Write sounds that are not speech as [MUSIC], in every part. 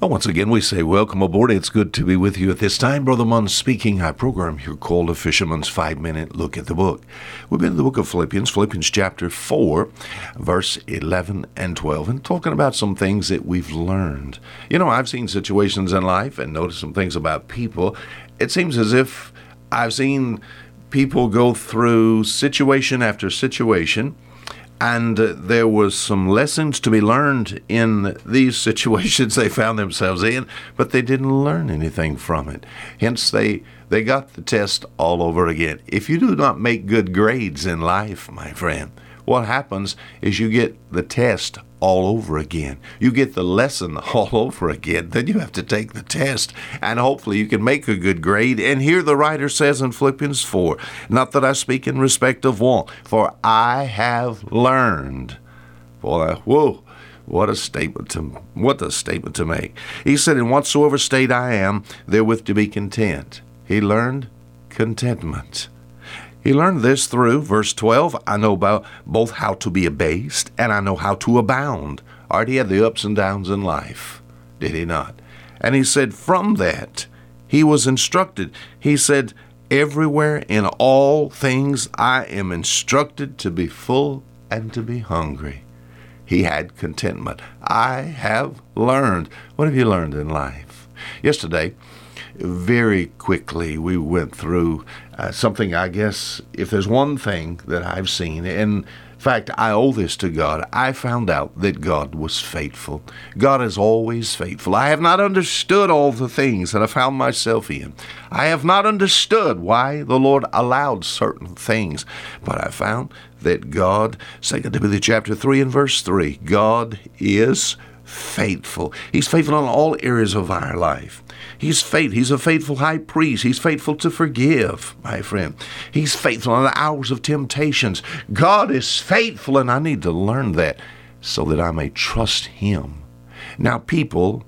Well, once again, we say welcome aboard. It's good to be with you at this time. Brother Munn speaking. Our program here called A Fisherman's Five Minute Look at the Book. We've been in the book of Philippians, Philippians chapter 4, verse 11 and 12, and talking about some things that we've learned. You know, I've seen situations in life and noticed some things about people. It seems as if I've seen people go through situation after situation and there was some lessons to be learned in these [LAUGHS] situations they found themselves in, but they didn't learn anything from it. Hence, they they got the test all over again. If you do not make good grades in life, my friend, what happens is you get the test all over again. You get the lesson [LAUGHS] all over again. Then you have to take the test, and hopefully you can make a good grade. And here the writer says in Philippians 4 Not that I speak in respect of want, for I have learned. Boy, whoa. What a statement to what a statement to make. He said, In whatsoever state I am, therewith to be content. He learned contentment. He learned this through verse 12. I know about both how to be abased and I know how to abound. Already had the ups and downs in life, did he not? And he said, from that, he was instructed. He said, Everywhere in all things I am instructed to be full and to be hungry. He had contentment. I have learned. What have you learned in life? Yesterday, very quickly we went through uh, something I guess if there's one thing that I've seen in fact I owe this to God I found out that God was faithful. God is always faithful. I have not understood all the things that I found myself in. I have not understood why the Lord allowed certain things but I found that God 2 Timothy chapter 3 and verse 3 God is faithful he's faithful in all areas of our life He's faith. He's a faithful high priest. He's faithful to forgive, my friend. He's faithful in the hours of temptations. God is faithful, and I need to learn that so that I may trust Him. Now, people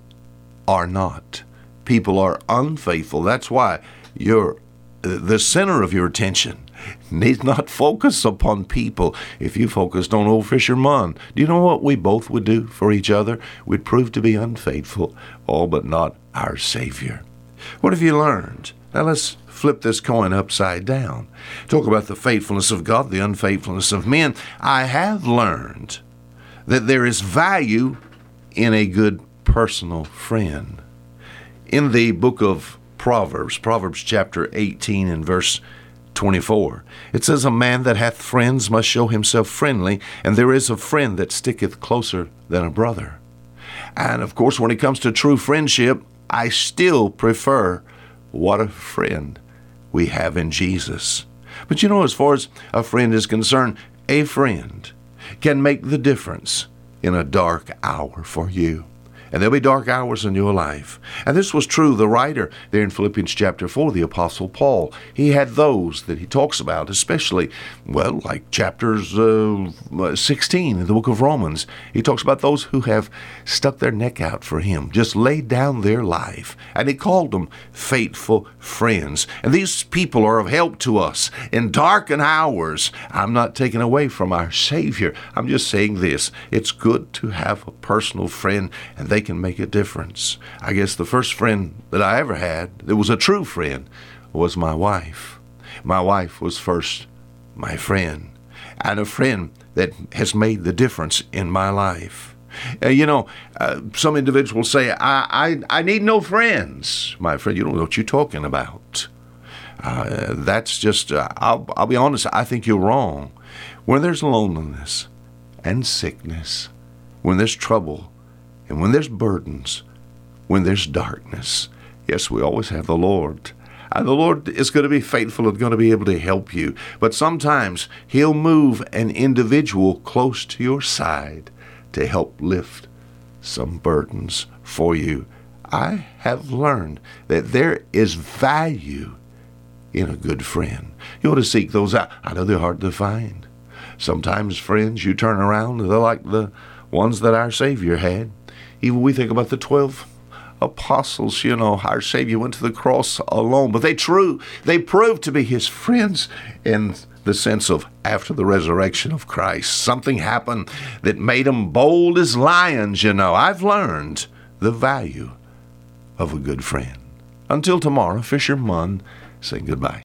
are not. People are unfaithful. That's why you're the center of your attention need not focus upon people. If you focused on old fisherman, do you know what we both would do for each other? We'd prove to be unfaithful, all but not our Savior. What have you learned? Now let's flip this coin upside down. Talk about the faithfulness of God, the unfaithfulness of men. I have learned that there is value in a good personal friend. In the book of Proverbs, Proverbs chapter 18 and verse 24. It says, A man that hath friends must show himself friendly, and there is a friend that sticketh closer than a brother. And of course, when it comes to true friendship, I still prefer what a friend we have in Jesus. But you know, as far as a friend is concerned, a friend can make the difference in a dark hour for you and there'll be dark hours in your life. And this was true. The writer there in Philippians chapter 4, the Apostle Paul, he had those that he talks about, especially, well, like chapters uh, 16 in the book of Romans. He talks about those who have stuck their neck out for him, just laid down their life. And he called them faithful friends. And these people are of help to us in darkened hours. I'm not taking away from our Savior. I'm just saying this. It's good to have a personal friend, and they can make a difference. I guess the first friend that I ever had that was a true friend was my wife. My wife was first my friend, and a friend that has made the difference in my life. Uh, you know, uh, some individuals say, I, I, I need no friends. My friend, you don't know what you're talking about. Uh, that's just, uh, I'll, I'll be honest, I think you're wrong. When there's loneliness and sickness, when there's trouble, and when there's burdens, when there's darkness, yes, we always have the Lord. And the Lord is going to be faithful and going to be able to help you. But sometimes He'll move an individual close to your side to help lift some burdens for you. I have learned that there is value in a good friend. You ought to seek those out. I know they're hard to find. Sometimes friends you turn around, they're like the ones that our Savior had. Even we think about the 12 apostles, you know, our Savior went to the cross alone, but they true, they proved to be his friends in the sense of after the resurrection of Christ. Something happened that made them bold as lions, you know. I've learned the value of a good friend. Until tomorrow, Fisher Munn saying goodbye.